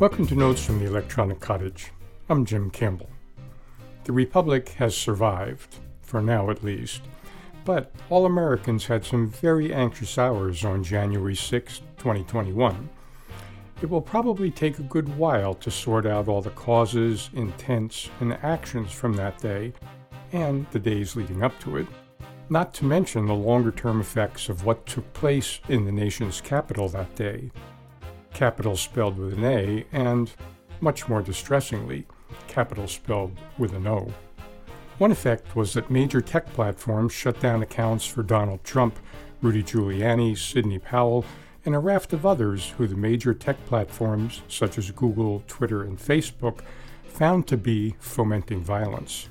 Welcome to Notes from the Electronic Cottage. I'm Jim Campbell. The Republic has survived, for now at least, but all Americans had some very anxious hours on January 6, 2021. It will probably take a good while to sort out all the causes, intents, and actions from that day and the days leading up to it, not to mention the longer term effects of what took place in the nation's capital that day capital spelled with an A, and, much more distressingly, capital spelled with an O. One effect was that major tech platforms shut down accounts for Donald Trump, Rudy Giuliani, Sidney Powell, and a raft of others who the major tech platforms, such as Google, Twitter, and Facebook, found to be fomenting violence.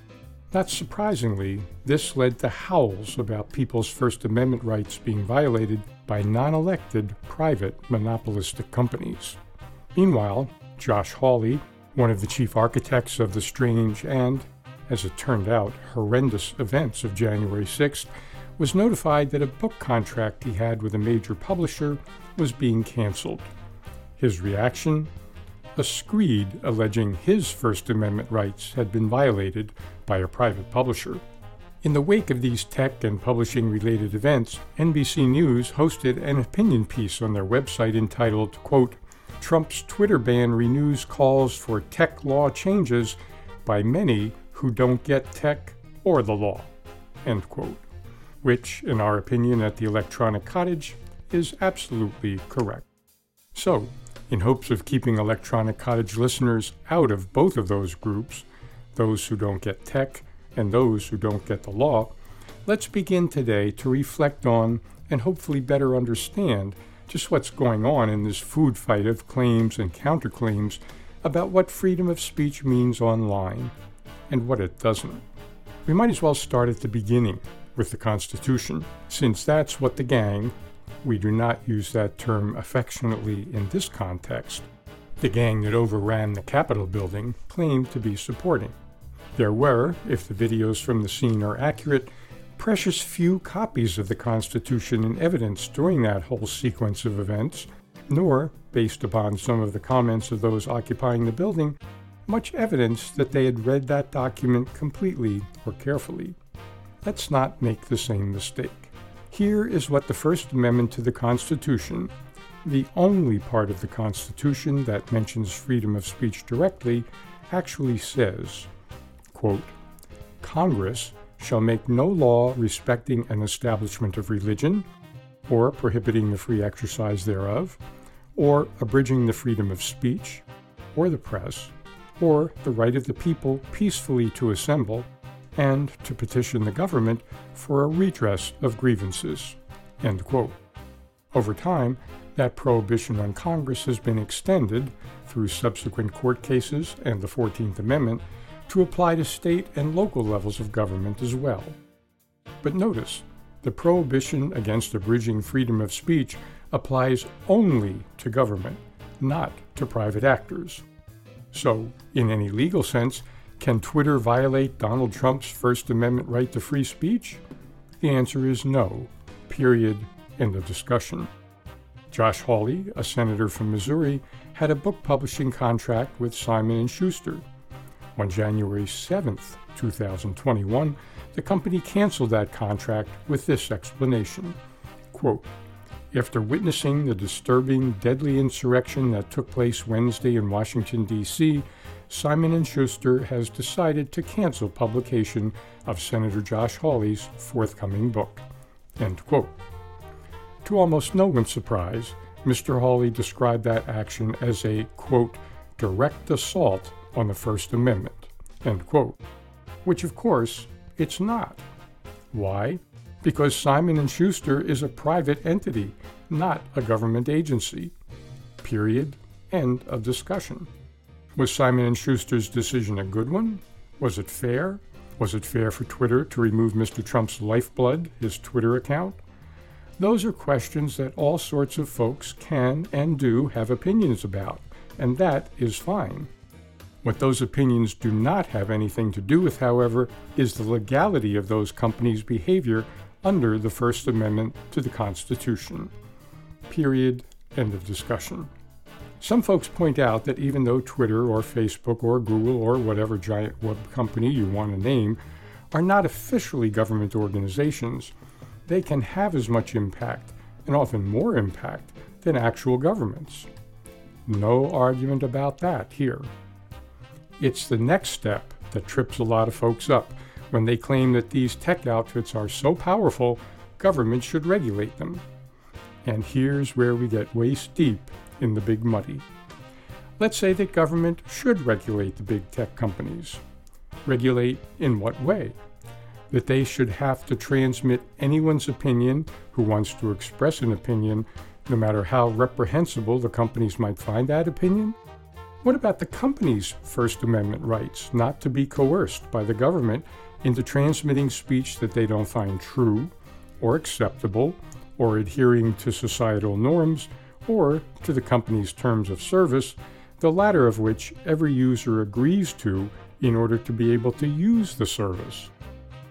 Not surprisingly, this led to howls about people's First Amendment rights being violated by non elected private monopolistic companies. Meanwhile, Josh Hawley, one of the chief architects of the strange and, as it turned out, horrendous events of January 6th, was notified that a book contract he had with a major publisher was being canceled. His reaction? A screed alleging his First Amendment rights had been violated by a private publisher. In the wake of these tech and publishing related events, NBC News hosted an opinion piece on their website entitled, quote, Trump's Twitter ban renews calls for tech law changes by many who don't get tech or the law, end quote. Which, in our opinion at the Electronic Cottage, is absolutely correct. So, in hopes of keeping Electronic Cottage listeners out of both of those groups, those who don't get tech and those who don't get the law, let's begin today to reflect on and hopefully better understand just what's going on in this food fight of claims and counterclaims about what freedom of speech means online and what it doesn't. We might as well start at the beginning with the Constitution, since that's what the gang, we do not use that term affectionately in this context, the gang that overran the Capitol building claimed to be supporting. There were, if the videos from the scene are accurate, precious few copies of the Constitution in evidence during that whole sequence of events, nor, based upon some of the comments of those occupying the building, much evidence that they had read that document completely or carefully. Let's not make the same mistake. Here is what the First Amendment to the Constitution, the only part of the Constitution that mentions freedom of speech directly, actually says quote, Congress shall make no law respecting an establishment of religion, or prohibiting the free exercise thereof, or abridging the freedom of speech, or the press, or the right of the people peacefully to assemble, and to petition the government for a redress of grievances. Over time, that prohibition on Congress has been extended through subsequent court cases and the 14th Amendment to apply to state and local levels of government as well. But notice, the prohibition against abridging freedom of speech applies only to government, not to private actors. So, in any legal sense, can Twitter violate Donald Trump's First Amendment right to free speech? The answer is no. Period. End of discussion. Josh Hawley, a senator from Missouri, had a book publishing contract with Simon & Schuster, on January 7, 2021, the company canceled that contract with this explanation quote, After witnessing the disturbing, deadly insurrection that took place Wednesday in Washington, D.C., Simon & Schuster has decided to cancel publication of Senator Josh Hawley's forthcoming book. End quote. To almost no one's surprise, Mr. Hawley described that action as a, quote, direct assault on the First Amendment, end quote. Which of course it's not. Why? Because Simon & Schuster is a private entity, not a government agency. Period. End of discussion. Was Simon & Schuster's decision a good one? Was it fair? Was it fair for Twitter to remove Mr. Trump's lifeblood, his Twitter account? Those are questions that all sorts of folks can and do have opinions about, and that is fine. What those opinions do not have anything to do with, however, is the legality of those companies' behavior under the First Amendment to the Constitution. Period. End of discussion. Some folks point out that even though Twitter or Facebook or Google or whatever giant web company you want to name are not officially government organizations, they can have as much impact, and often more impact, than actual governments. No argument about that here. It's the next step that trips a lot of folks up when they claim that these tech outfits are so powerful, government should regulate them. And here's where we get waist deep in the big muddy. Let's say that government should regulate the big tech companies. Regulate in what way? That they should have to transmit anyone's opinion who wants to express an opinion, no matter how reprehensible the companies might find that opinion? What about the company's First Amendment rights not to be coerced by the government into transmitting speech that they don't find true or acceptable or adhering to societal norms or to the company's terms of service, the latter of which every user agrees to in order to be able to use the service.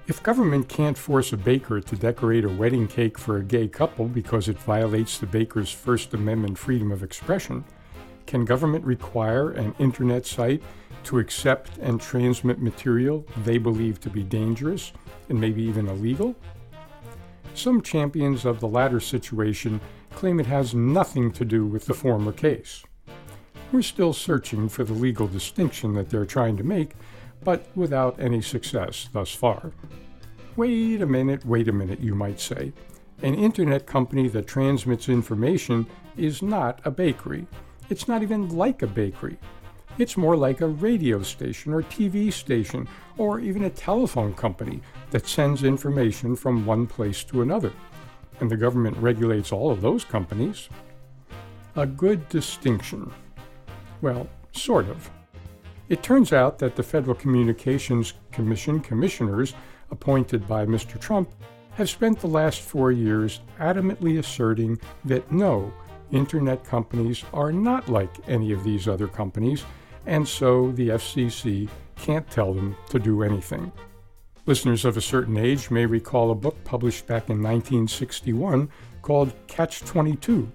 If government can't force a baker to decorate a wedding cake for a gay couple because it violates the baker's First Amendment freedom of expression, can government require an internet site to accept and transmit material they believe to be dangerous and maybe even illegal? Some champions of the latter situation claim it has nothing to do with the former case. We're still searching for the legal distinction that they're trying to make, but without any success thus far. Wait a minute, wait a minute, you might say. An internet company that transmits information is not a bakery. It's not even like a bakery. It's more like a radio station or TV station or even a telephone company that sends information from one place to another. And the government regulates all of those companies. A good distinction. Well, sort of. It turns out that the Federal Communications Commission commissioners appointed by Mr. Trump have spent the last four years adamantly asserting that no, internet companies are not like any of these other companies and so the FCC can't tell them to do anything. Listeners of a certain age may recall a book published back in 1961 called Catch 22.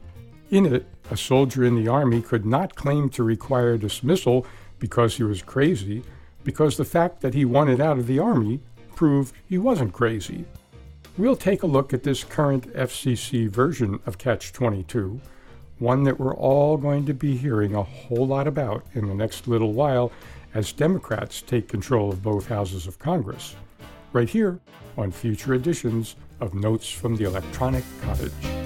In it, a soldier in the Army could not claim to require dismissal because he was crazy, because the fact that he wanted out of the Army proved he wasn't crazy. We'll take a look at this current FCC version of Catch 22 one that we're all going to be hearing a whole lot about in the next little while as Democrats take control of both houses of Congress, right here on future editions of Notes from the Electronic Cottage.